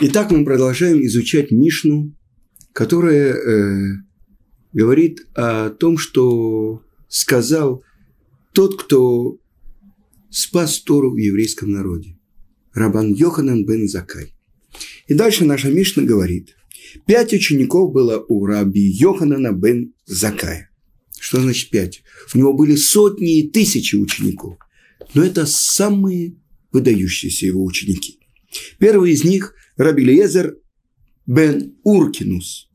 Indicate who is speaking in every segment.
Speaker 1: Итак, мы продолжаем изучать Мишну, которая э, говорит о том, что сказал тот, кто спас Тору в еврейском народе. Рабан Йоханан бен Закай. И дальше наша Мишна говорит, пять учеников было у раби Йоханана бен Закая. Что значит пять? У него были сотни и тысячи учеников. Но это самые выдающиеся его ученики. Первый из них – Раби Лезер бен Уркинус.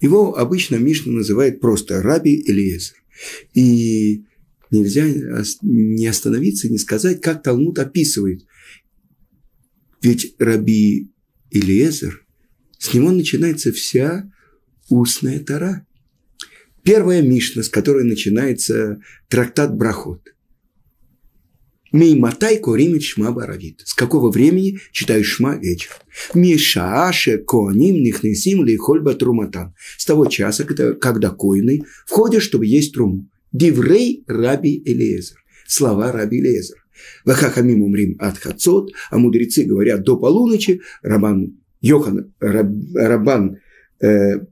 Speaker 1: Его обычно Мишна называет просто Раби Элиезер. И нельзя не остановиться, не сказать, как Талмуд описывает. Ведь Раби Элиезер, с него начинается вся устная тара. Первая Мишна, с которой начинается трактат Брахот. Мейматай коримит шма баравит. С какого времени читаешь шма вечер? Мишааше коаним нихнесим лихольба труматан. С того часа, когда коины входят, чтобы есть труму. Диврей раби Элиезер. Слова раби Элиезер. Вахахамим умрим от хацот, а мудрецы говорят до полуночи, Рабан Йохан, Раб, Рабан, э,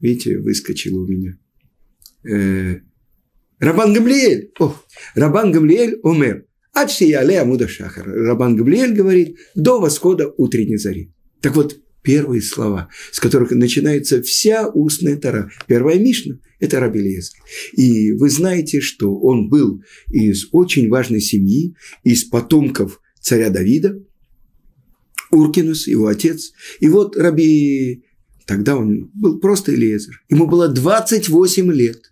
Speaker 1: видите, выскочил у меня. Э, Рабан Гамлиэль, о, Рабан Гамлиэль умер. Ачсияле Амуда Шахар. Рабан Гамлиэль говорит до восхода утренней зари. Так вот, первые слова, с которых начинается вся устная тара. Первая Мишна – это Раби Лезер. И вы знаете, что он был из очень важной семьи, из потомков царя Давида, Уркинус, его отец. И вот Раби, тогда он был просто Элиезер, ему было 28 лет.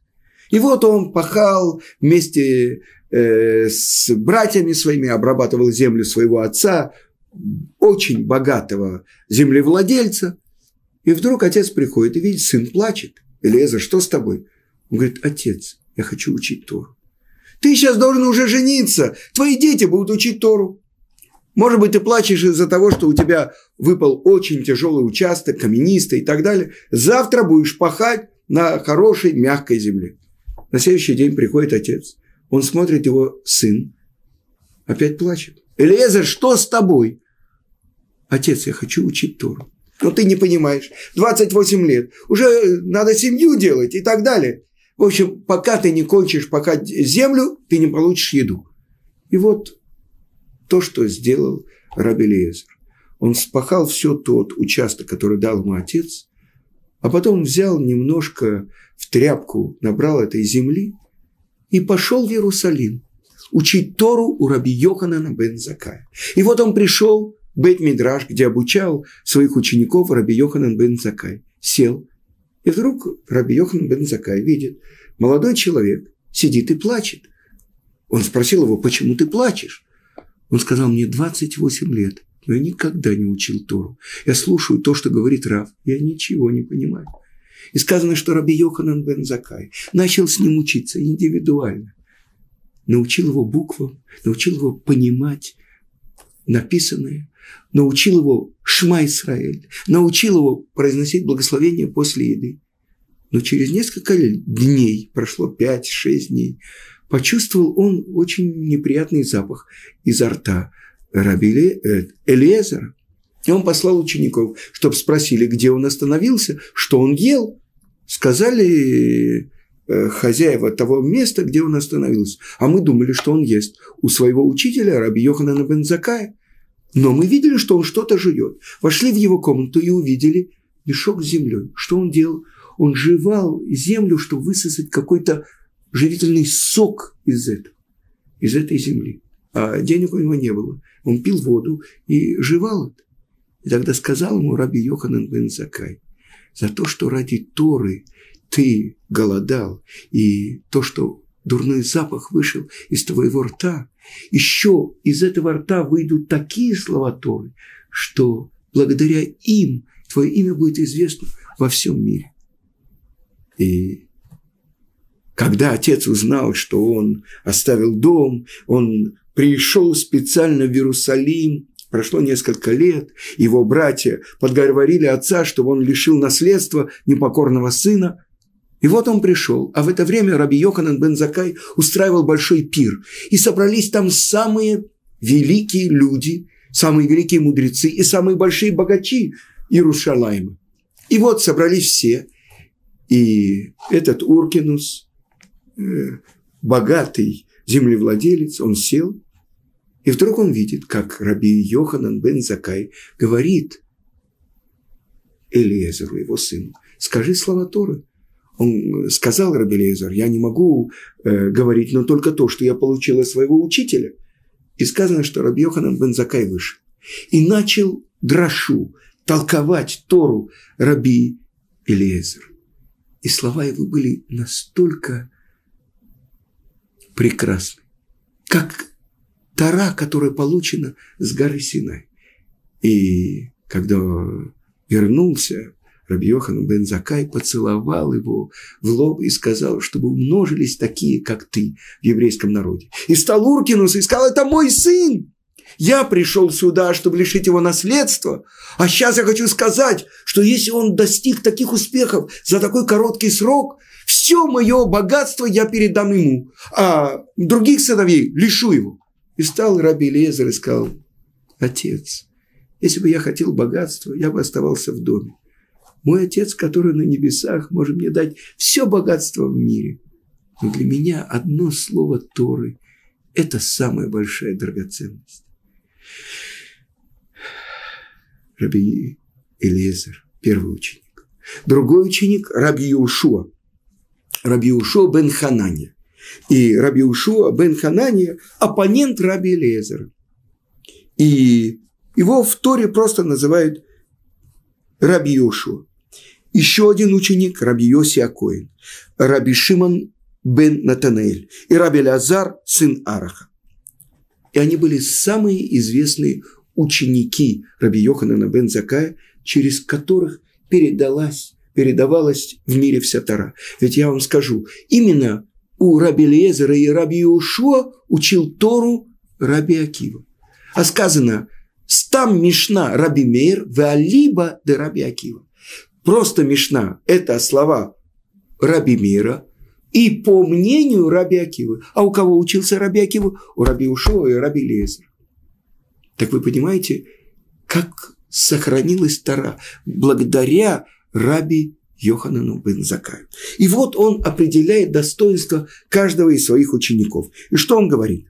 Speaker 1: И вот он пахал вместе э, с братьями своими, обрабатывал землю своего отца, очень богатого землевладельца. И вдруг отец приходит и видит, сын плачет. Элеза, что с тобой? Он говорит, отец, я хочу учить Тору. Ты сейчас должен уже жениться, твои дети будут учить Тору. Может быть, ты плачешь из-за того, что у тебя выпал очень тяжелый участок, каменистый и так далее. Завтра будешь пахать на хорошей, мягкой земле. На следующий день приходит отец. Он смотрит его сын. Опять плачет. Элиезер, что с тобой? Отец, я хочу учить Тору. Но ты не понимаешь. 28 лет. Уже надо семью делать и так далее. В общем, пока ты не кончишь пока землю, ты не получишь еду. И вот то, что сделал Раби Лезер. Он спахал все тот участок, который дал ему отец, а потом взял немножко в тряпку, набрал этой земли и пошел в Иерусалим учить Тору у раби Йоханана бен Закая. И вот он пришел в бет Мидраш, где обучал своих учеников раби Йоханан бен Закай. Сел. И вдруг раби Йоханан бен Закай видит, молодой человек сидит и плачет. Он спросил его, почему ты плачешь? Он сказал, мне 28 лет, но я никогда не учил Тору. Я слушаю то, что говорит Рав, я ничего не понимаю. И сказано, что Раби Йоханан бен Закай начал с ним учиться индивидуально. Научил его буквам, научил его понимать написанное, научил его Шма Исраэль, научил его произносить благословение после еды. Но через несколько дней, прошло 5-6 дней, почувствовал он очень неприятный запах изо рта Раби э, Элиезера. И он послал учеников, чтобы спросили, где он остановился, что он ел. Сказали э, хозяева того места, где он остановился. А мы думали, что он ест у своего учителя, раби Йоханана Бензакая. Но мы видели, что он что-то жует. Вошли в его комнату и увидели мешок с землей. Что он делал? Он жевал землю, чтобы высосать какой-то живительный сок из этого, из этой земли. А денег у него не было. Он пил воду и жевал это. И тогда сказал ему раби Йоханан бен Закай, за то, что ради Торы ты голодал, и то, что дурной запах вышел из твоего рта, еще из этого рта выйдут такие слова Торы, что благодаря им твое имя будет известно во всем мире. И когда отец узнал, что он оставил дом, он пришел специально в Иерусалим, Прошло несколько лет, его братья подговорили отца, чтобы он лишил наследства непокорного сына. И вот он пришел, а в это время Раби Йоханан бен Закай устраивал большой пир. И собрались там самые великие люди самые великие мудрецы и самые большие богачи Иерушалайма. И вот собрались все, и этот Уркинус, э, богатый землевладелец, он сел, и вдруг он видит, как раби Йоханан бен Закай говорит Элиезеру, его сыну, скажи слова Торы. Он сказал Раби Элиезер, я не могу э, говорить, но только то, что я получил от своего учителя. И сказано, что Раби Йоханан бен Закай вышел. И начал драшу, толковать Тору Раби Элиезер. И слова его были настолько прекрасны, как Тара, которая получена с горы Синай. И когда вернулся, Раби Йохан бен Закай поцеловал его в лоб и сказал, чтобы умножились такие, как ты, в еврейском народе. И стал Уркинус и сказал, это мой сын. Я пришел сюда, чтобы лишить его наследства, а сейчас я хочу сказать, что если он достиг таких успехов за такой короткий срок, все мое богатство я передам ему, а других сыновей лишу его. И стал Раби Лезер и сказал, отец, если бы я хотел богатства, я бы оставался в доме. Мой отец, который на небесах, может мне дать все богатство в мире. Но для меня одно слово Торы – это самая большая драгоценность. Раби Элиезер, первый ученик. Другой ученик – Раби Ушуа. Раби Ушуа бен Ханания. И Раби Ушуа бен Ханания – оппонент Раби Элиезера. И его в Торе просто называют Раби Ушуа. Еще один ученик – Раби Йоси Акоин. Раби Шимон бен Натанаэль. И Раби Лазар, сын Араха. И они были самые известные ученики Раби Йоханана бен Закая, через которых передалась, передавалась в мире вся Тара. Ведь я вам скажу, именно у Раби Лезера и Раби Иошуа учил Тору Раби Акива. А сказано, стам Мишна Раби Мейр, веалиба де Раби Акива. Просто Мишна – это слова Раби Мира, и по мнению Раби Акивы. А у кого учился Раби Акива? У Раби Ушова и Раби Лезера. Так вы понимаете, как сохранилась Тара благодаря Раби Йоханану бен Закаю. И вот он определяет достоинство каждого из своих учеников. И что он говорит?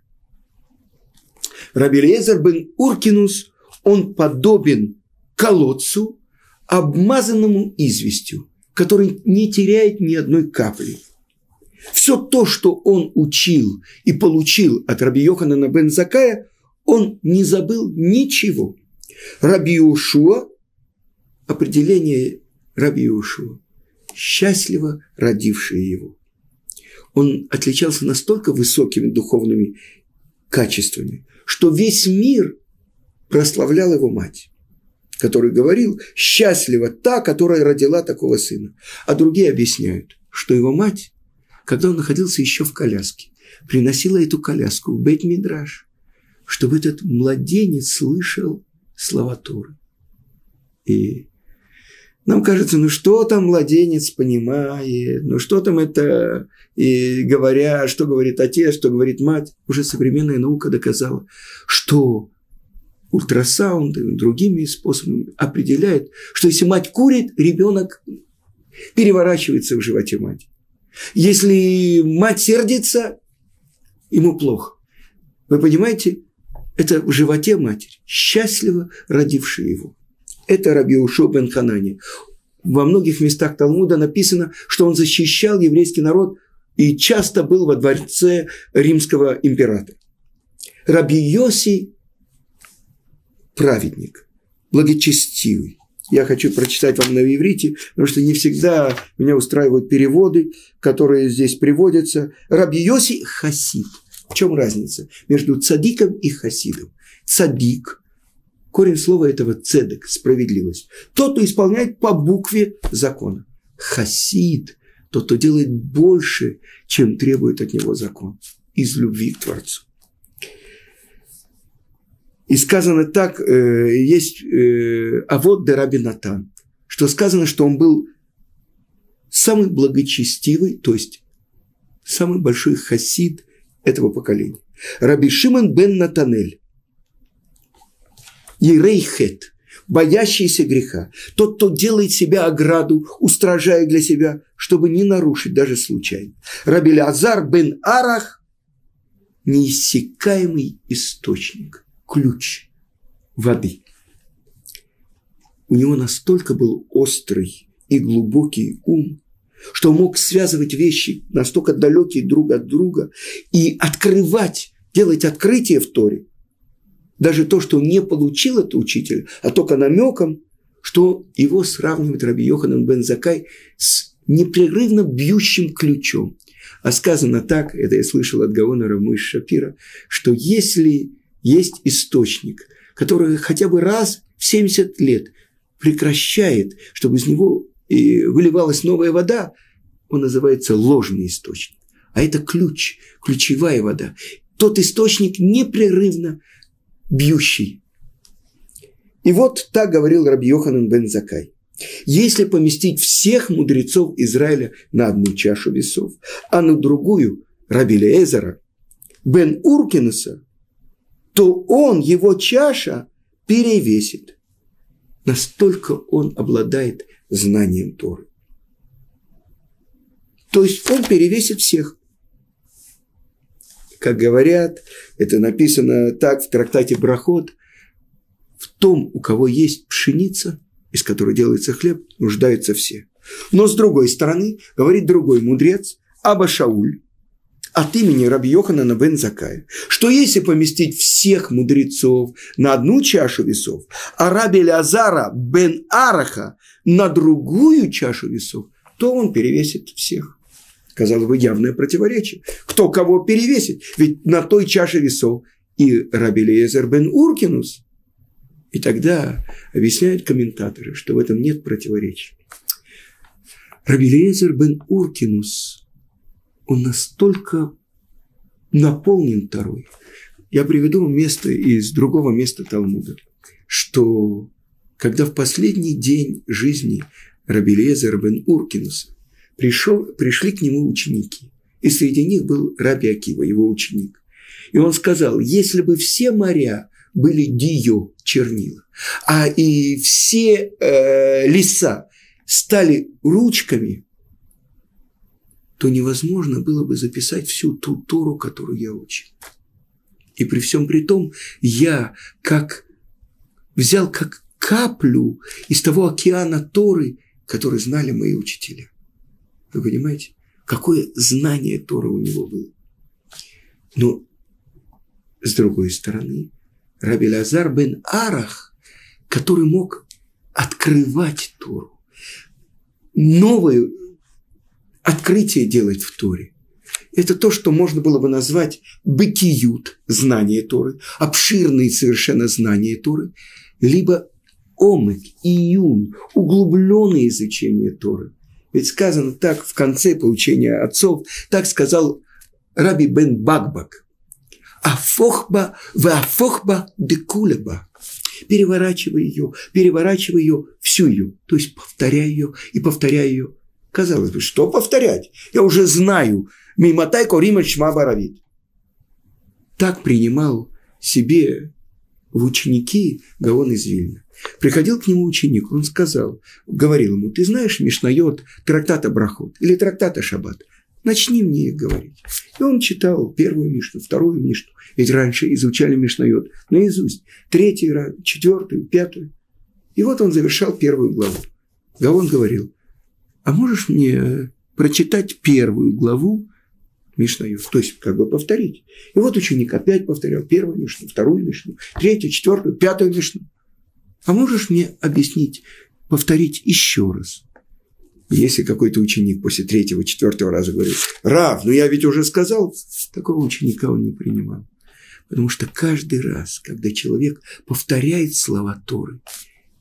Speaker 1: Раби Лезер бен Уркинус, он подобен колодцу, обмазанному известью, который не теряет ни одной капли – все то, что он учил и получил от Раби Йоханана бен Закая, он не забыл ничего. Раби Ушуа, определение Раби Ушуа, счастливо родившие его. Он отличался настолько высокими духовными качествами, что весь мир прославлял его мать, который говорил, счастлива та, которая родила такого сына. А другие объясняют, что его мать когда он находился еще в коляске, приносила эту коляску в Бейт-Мидраш, чтобы этот младенец слышал слова Торы. И нам кажется, ну что там младенец понимает, ну что там это, и говоря, что говорит отец, что говорит мать, уже современная наука доказала, что ультрасаунд и другими способами определяет, что если мать курит, ребенок переворачивается в животе матери. Если мать сердится, ему плохо. Вы понимаете, это в животе матери, счастливо родившая его. Это Раби Ушо бен Ханани. Во многих местах Талмуда написано, что он защищал еврейский народ и часто был во дворце римского императора. Раби Йоси – праведник, благочестивый, я хочу прочитать вам на иврите, потому что не всегда меня устраивают переводы, которые здесь приводятся. Раби Йоси – хасид. В чем разница между цадиком и хасидом? Цадик – корень слова этого цедек – справедливость. Тот, кто исполняет по букве закона. Хасид – тот, кто делает больше, чем требует от него закон. Из любви к Творцу. И сказано так, э, есть э, а вот де Раби Натан, что сказано, что он был самый благочестивый, то есть самый большой хасид этого поколения. Раби Шимон бен Натанель. Ерейхет, боящийся греха, тот, кто делает себя ограду, устражая для себя, чтобы не нарушить даже случайно. Раби Азар бен Арах – неиссякаемый источник, ключ воды. У него настолько был острый и глубокий ум, что мог связывать вещи настолько далекие друг от друга и открывать, делать открытие в Торе. Даже то, что не получил от учителя, а только намеком, что его сравнивает Раби Йоханан бен Закай с непрерывно бьющим ключом. А сказано так, это я слышал от Гаона Рамыш Шапира, что если есть источник, который хотя бы раз в 70 лет прекращает, чтобы из него выливалась новая вода, он называется ложный источник. А это ключ, ключевая вода. Тот источник непрерывно бьющий. И вот так говорил Раби Йоханан бен Закай. Если поместить всех мудрецов Израиля на одну чашу весов, а на другую Раби Лезера, бен Уркинуса, то он, его чаша, перевесит. Настолько он обладает знанием Торы. То есть он перевесит всех. Как говорят, это написано так в трактате Брахот, в том, у кого есть пшеница, из которой делается хлеб, нуждаются все. Но с другой стороны, говорит другой мудрец, Аба Шауль, от имени Раби Йоханана бен Закая, что если поместить всех мудрецов на одну чашу весов, а Раби Лазара бен Араха на другую чашу весов, то он перевесит всех. Казалось бы, явное противоречие. Кто кого перевесит? Ведь на той чаше весов и Раби Лезер бен Уркинус. И тогда объясняют комментаторы, что в этом нет противоречия. Раби Лезер бен Уркинус, он настолько наполнен Торой. Я приведу место из другого места Талмуда, что когда в последний день жизни Раби Лезер бен Уркинуса пришел, пришли к нему ученики. И среди них был Раби Акива, его ученик. И он сказал, если бы все моря были дио, чернила, а и все э, леса стали ручками, то невозможно было бы записать всю ту Тору, которую я учил. И при всем при том, я как взял как каплю из того океана Торы, который знали мои учителя. Вы понимаете, какое знание Торы у него было. Но с другой стороны, Раби Лазар бен Арах, который мог открывать Тору, новое открытие делать в Торе. Это то, что можно было бы назвать бытиют, знание Торы, обширные совершенно знания Торы, либо омык, июн, углубленное изучение Торы. Ведь сказано так в конце поучения отцов, так сказал Раби бен Багбак. Афохба, вафохба декулеба. Переворачивай ее, переворачивай ее, всю ее. То есть повторяй ее и повторяй ее. Казалось бы, что повторять? Я уже знаю. Мимотай корима шма. Так принимал себе в ученики Гаон из Вильна. Приходил к нему ученик, он сказал, говорил ему, ты знаешь Мишнайот, трактата Брахот или трактата Шаббат? Начни мне их говорить. И он читал первую Мишну, вторую Мишну. Ведь раньше изучали Мишнайот наизусть. Третий раз, четвертую, пятую. И вот он завершал первую главу. Гаон говорил, а можешь мне прочитать первую главу Мишнаю, то есть как бы повторить. И вот ученик опять повторял первую Мишну, вторую Мишну, третью, четвертую, пятую Мишну. А можешь мне объяснить, повторить еще раз? Если какой-то ученик после третьего, четвертого раза говорит, Рав, ну я ведь уже сказал, такого ученика он не принимал. Потому что каждый раз, когда человек повторяет слова Торы,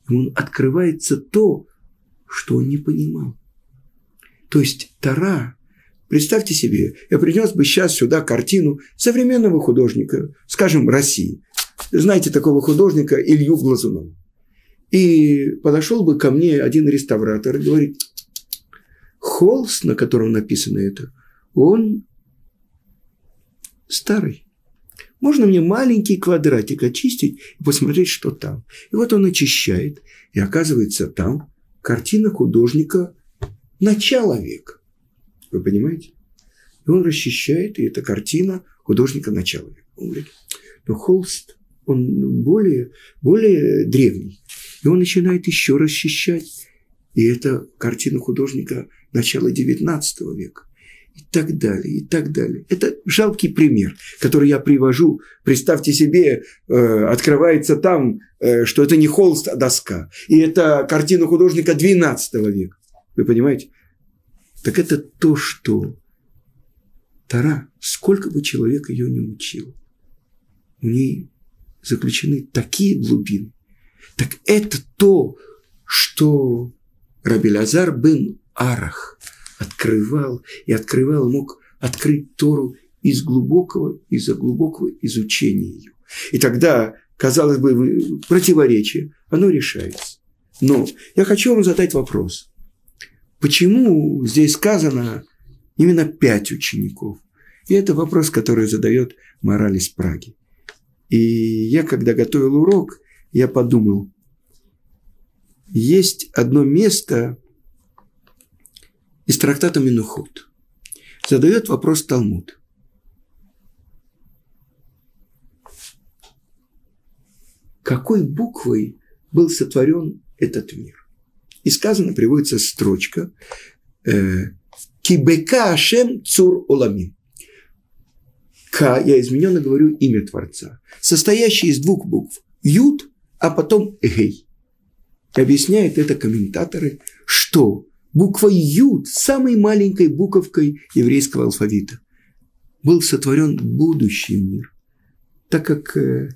Speaker 1: ему открывается то, что он не понимал. То есть Тора, представьте себе, я принес бы сейчас сюда картину современного художника, скажем, России. Знаете такого художника Илью Глазунова. И подошел бы ко мне один реставратор и говорит, холст, на котором написано это, он старый. Можно мне маленький квадратик очистить и посмотреть, что там. И вот он очищает, и оказывается там картина художника начала века. Вы понимаете? И он расчищает, и это картина художника начала века. Он говорит, но холст, он более, более древний. И он начинает еще расчищать. И это картина художника начала XIX века и так далее, и так далее. Это жалкий пример, который я привожу. Представьте себе, э, открывается там, э, что это не холст, а доска. И это картина художника XII века. Вы понимаете? Так это то, что Тара, сколько бы человек ее не учил, у ней заключены такие глубины. Так это то, что Раби Лазар бен Арах открывал и открывал, мог открыть Тору из глубокого, из-за глубокого изучения ее. И тогда, казалось бы, противоречие, оно решается. Но я хочу вам задать вопрос. Почему здесь сказано именно пять учеников? И это вопрос, который задает мораль из Праги. И я, когда готовил урок, я подумал, есть одно место из трактата Минухот. Задает вопрос Талмуд. Какой буквой был сотворен этот мир? И сказано, приводится строчка э, Кибека Ашем Цур Оламин. К, я измененно говорю имя Творца, состоящий из двух букв. Юд, а потом Гей. Объясняют это комментаторы, что буква Юд, самой маленькой буковкой еврейского алфавита, был сотворен будущий мир, так как э,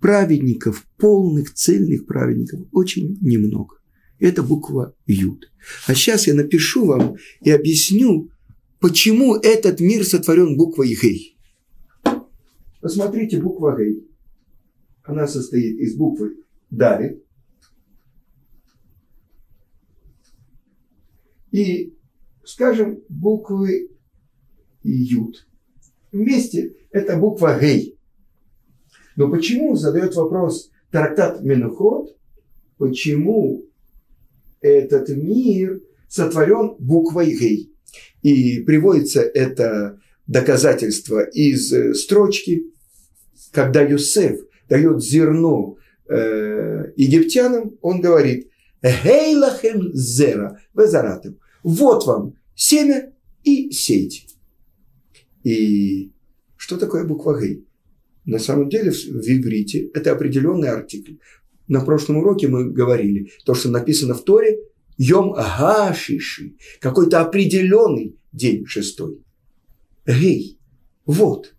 Speaker 1: праведников, полных, цельных праведников очень немного. Это буква Юд. А сейчас я напишу вам и объясню, почему этот мир сотворен буквой Гей. Посмотрите, буква Гей. Она состоит из буквы Далит, и, скажем, буквы Ют. Вместе это буква Гей. Но почему, задает вопрос трактат Менухот, почему этот мир сотворен буквой Гей? И приводится это доказательство из э, строчки, когда Юсеф дает зерно э, египтянам, он говорит, Гейлахем зера, везаратым. Вот вам семя и сейте. И что такое буква Гей? На самом деле в иврите это определенный артикль. На прошлом уроке мы говорили, то, что написано в Торе, Йом Гашиши, какой-то определенный день шестой. Гей, вот.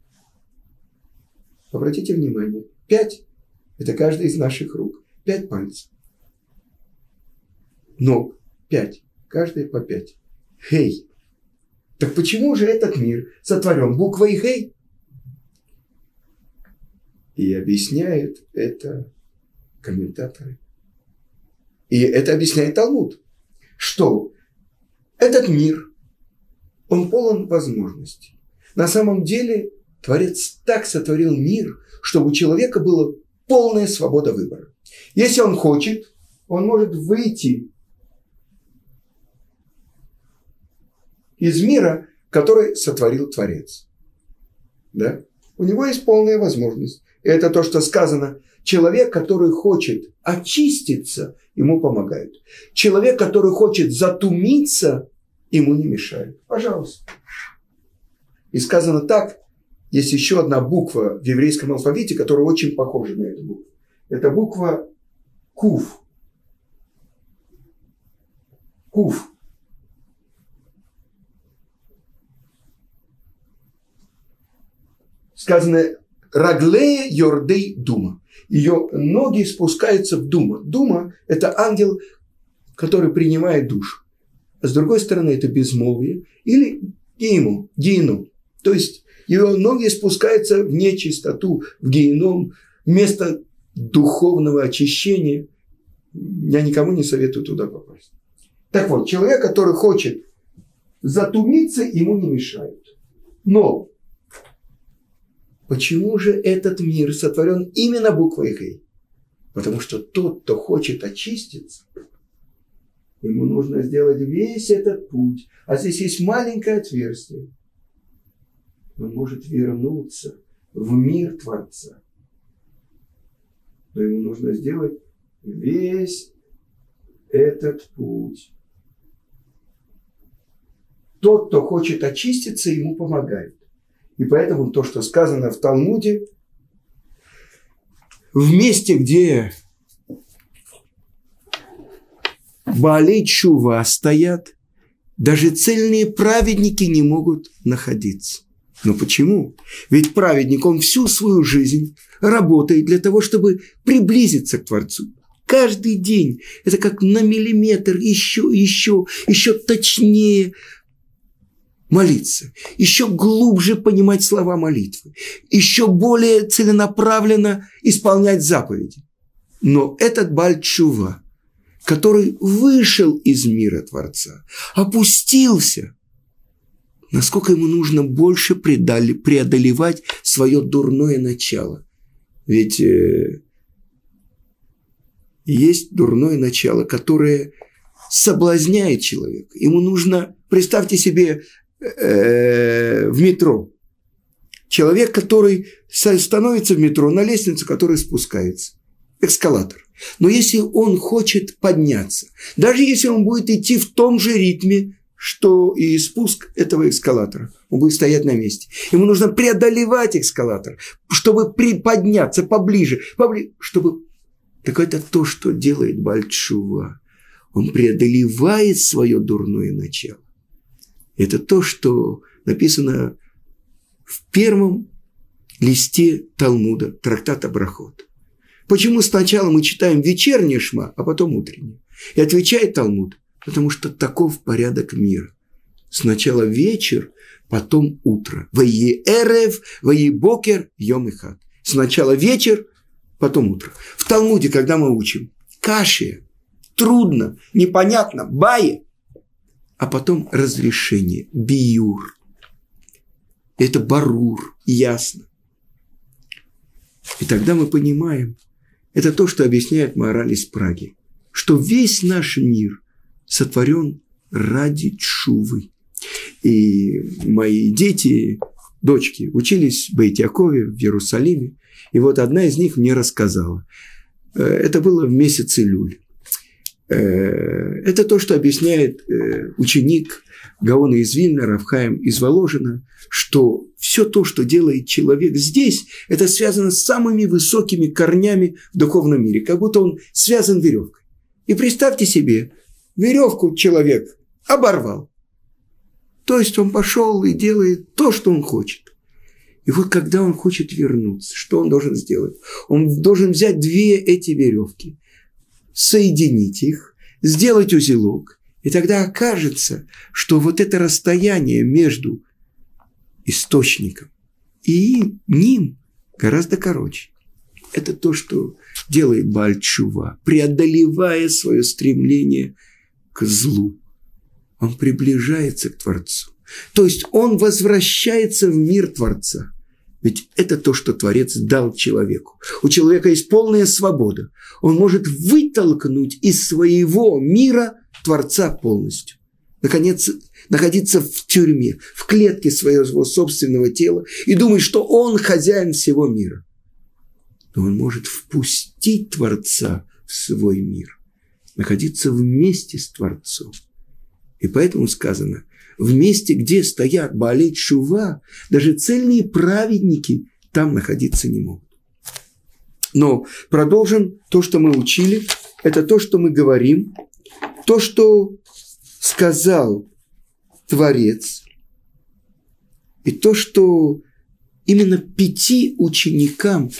Speaker 1: Обратите внимание, пять – это каждый из наших рук, пять пальцев ног, пять, каждая по пять. Хей. Так почему же этот мир сотворен буквой Хей? И объясняют это комментаторы. И это объясняет Талмуд, что этот мир, он полон возможностей. На самом деле Творец так сотворил мир, чтобы у человека была полная свобода выбора. Если он хочет, он может выйти из мира, который сотворил Творец. Да? У него есть полная возможность. И это то, что сказано. Человек, который хочет очиститься, ему помогают. Человек, который хочет затумиться, ему не мешают. Пожалуйста. И сказано так, есть еще одна буква в еврейском алфавите, которая очень похожа на эту букву. Это буква Кув. Кув. сказано «Раглея Йордей Дума». Ее ноги спускаются в Дума. Дума – это ангел, который принимает душу. А с другой стороны, это безмолвие или гейму, геном. То есть ее ноги спускаются в нечистоту, в геном, вместо духовного очищения. Я никому не советую туда попасть. Так вот, человек, который хочет затумиться, ему не мешают. Но Почему же этот мир сотворен именно буквой Гей? Потому что тот, кто хочет очиститься, ему нужно сделать весь этот путь. А здесь есть маленькое отверстие. Он может вернуться в мир Творца. Но ему нужно сделать весь этот путь. Тот, кто хочет очиститься, ему помогает. И поэтому то, что сказано в Талмуде, в месте, где Баалей Чува стоят, даже цельные праведники не могут находиться. Но почему? Ведь праведник, он всю свою жизнь работает для того, чтобы приблизиться к Творцу. Каждый день это как на миллиметр еще, еще, еще точнее молиться, еще глубже понимать слова молитвы, еще более целенаправленно исполнять заповеди. Но этот Бальчува, который вышел из мира Творца, опустился, насколько ему нужно больше преодолевать свое дурное начало. Ведь э, есть дурное начало, которое соблазняет человека. Ему нужно, представьте себе, э, в метро. Человек, который становится в метро на лестницу, которая спускается. Эскалатор. Но если он хочет подняться, даже если он будет идти в том же ритме, что и спуск этого эскалатора, он будет стоять на месте. Ему нужно преодолевать эскалатор, чтобы приподняться поближе, поближе чтобы... Так это то, что делает Бальчува. Он преодолевает свое дурное начало. Это то, что написано в первом листе Талмуда, трактата Брахот. Почему сначала мы читаем вечернее шма, а потом утреннее? И отвечает Талмуд, потому что таков порядок мира. Сначала вечер, потом утро. Ваи эрев, ваи бокер, йом и хат. Сначала вечер, потом утро. В Талмуде, когда мы учим, каши, трудно, непонятно, бае, а потом разрешение, биюр. Это барур, ясно. И тогда мы понимаем, это то, что объясняет мораль из Праги, что весь наш мир сотворен ради чувы. И мои дети, дочки, учились в Бейтьякове, в Иерусалиме. И вот одна из них мне рассказала. Э, это было в месяце Люль. Э, это то, что объясняет э, ученик Гаона из Вильна, Равхаем из Воложина, что все то, что делает человек здесь, это связано с самыми высокими корнями в духовном мире, как будто он связан веревкой. И представьте себе, веревку человек оборвал. То есть он пошел и делает то, что он хочет. И вот когда он хочет вернуться, что он должен сделать? Он должен взять две эти веревки соединить их, сделать узелок, и тогда окажется, что вот это расстояние между источником и ним гораздо короче. Это то, что делает Бальчува, преодолевая свое стремление к злу. Он приближается к Творцу. То есть он возвращается в мир Творца – ведь это то, что Творец дал человеку. У человека есть полная свобода. Он может вытолкнуть из своего мира Творца полностью. Наконец, находиться в тюрьме, в клетке своего собственного тела и думать, что он хозяин всего мира. Но он может впустить Творца в свой мир, находиться вместе с Творцом. И поэтому сказано, в месте, где стоят Баалей Чува, даже цельные праведники там находиться не могут. Но продолжим то, что мы учили. Это то, что мы говорим. То, что сказал Творец. И то, что именно пяти ученикам,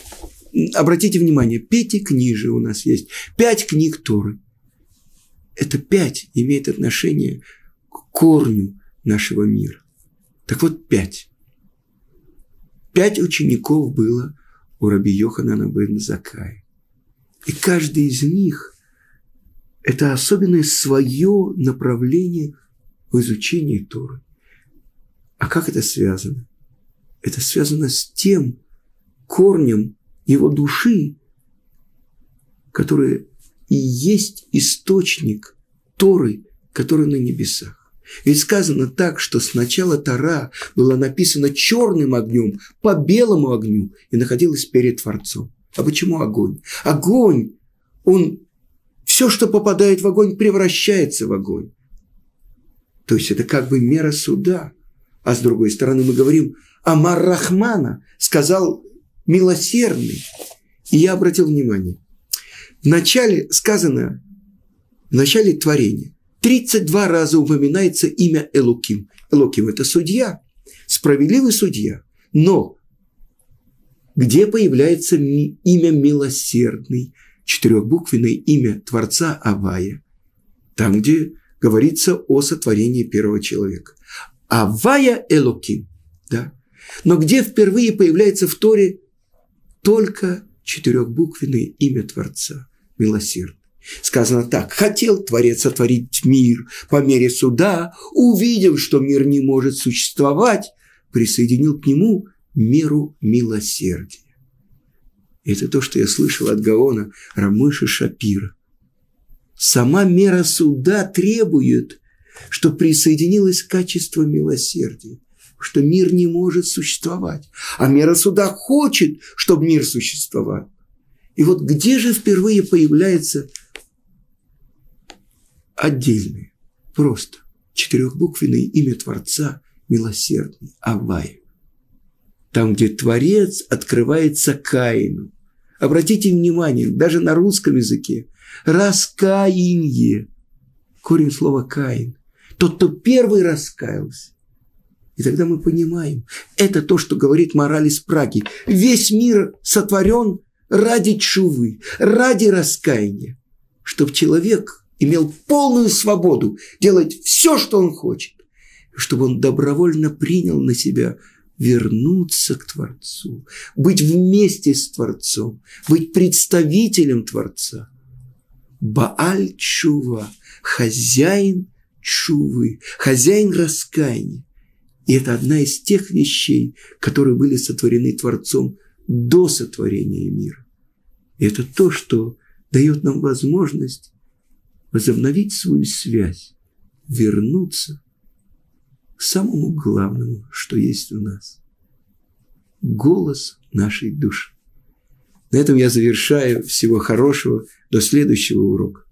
Speaker 1: обратите внимание, пяти книжи у нас есть, пять книг Торы. Это пять имеет отношение к корню, нашего мира. Так вот, пять. Пять учеников было у Раби Йоханана бен Закая. И каждый из них – это особенное свое направление в изучении Торы. А как это связано? Это связано с тем, корнем его души, которая и есть источник Торы, который на небесах. Ведь сказано так, что сначала Тора была написана черным огнем по белому огню и находилась перед Творцом. А почему огонь? Огонь, он, все, что попадает в огонь, превращается в огонь. То есть это как бы мера суда. А с другой стороны мы говорим, Амар Рахмана сказал милосердный. И я обратил внимание, в начале сказано, в начале творения, 32 раза упоминается имя Элуким. Элуким – это судья, справедливый судья. Но где появляется имя милосердный, четырехбуквенное имя Творца Авая? Там, где говорится о сотворении первого человека. Авая Элуким. Да? Но где впервые появляется в Торе только четырехбуквенное имя Творца, милосердный. Сказано так, хотел Творец сотворить мир по мере суда, увидев, что мир не может существовать, присоединил к нему меру милосердия. Это то, что я слышал от Гаона Рамыша Шапира. Сама мера суда требует, что присоединилось качество милосердия, что мир не может существовать, а мера суда хочет, чтобы мир существовал. И вот где же впервые появляется отдельное, просто четырехбуквенное имя Творца милосердный, Авай. Там, где Творец открывается Каину. Обратите внимание, даже на русском языке. Раскаяние. Корень слова Каин. Тот, кто первый раскаялся. И тогда мы понимаем, это то, что говорит мораль из Праги. Весь мир сотворен ради чувы, ради раскаяния, чтобы человек имел полную свободу делать все, что он хочет, чтобы он добровольно принял на себя вернуться к Творцу, быть вместе с Творцом, быть представителем Творца. Бааль Чува, хозяин Чувы, хозяин раскаяния. И это одна из тех вещей, которые были сотворены Творцом до сотворения мира. И это то, что дает нам возможность возобновить свою связь, вернуться к самому главному, что есть у нас. Голос нашей души. На этом я завершаю. Всего хорошего. До следующего урока.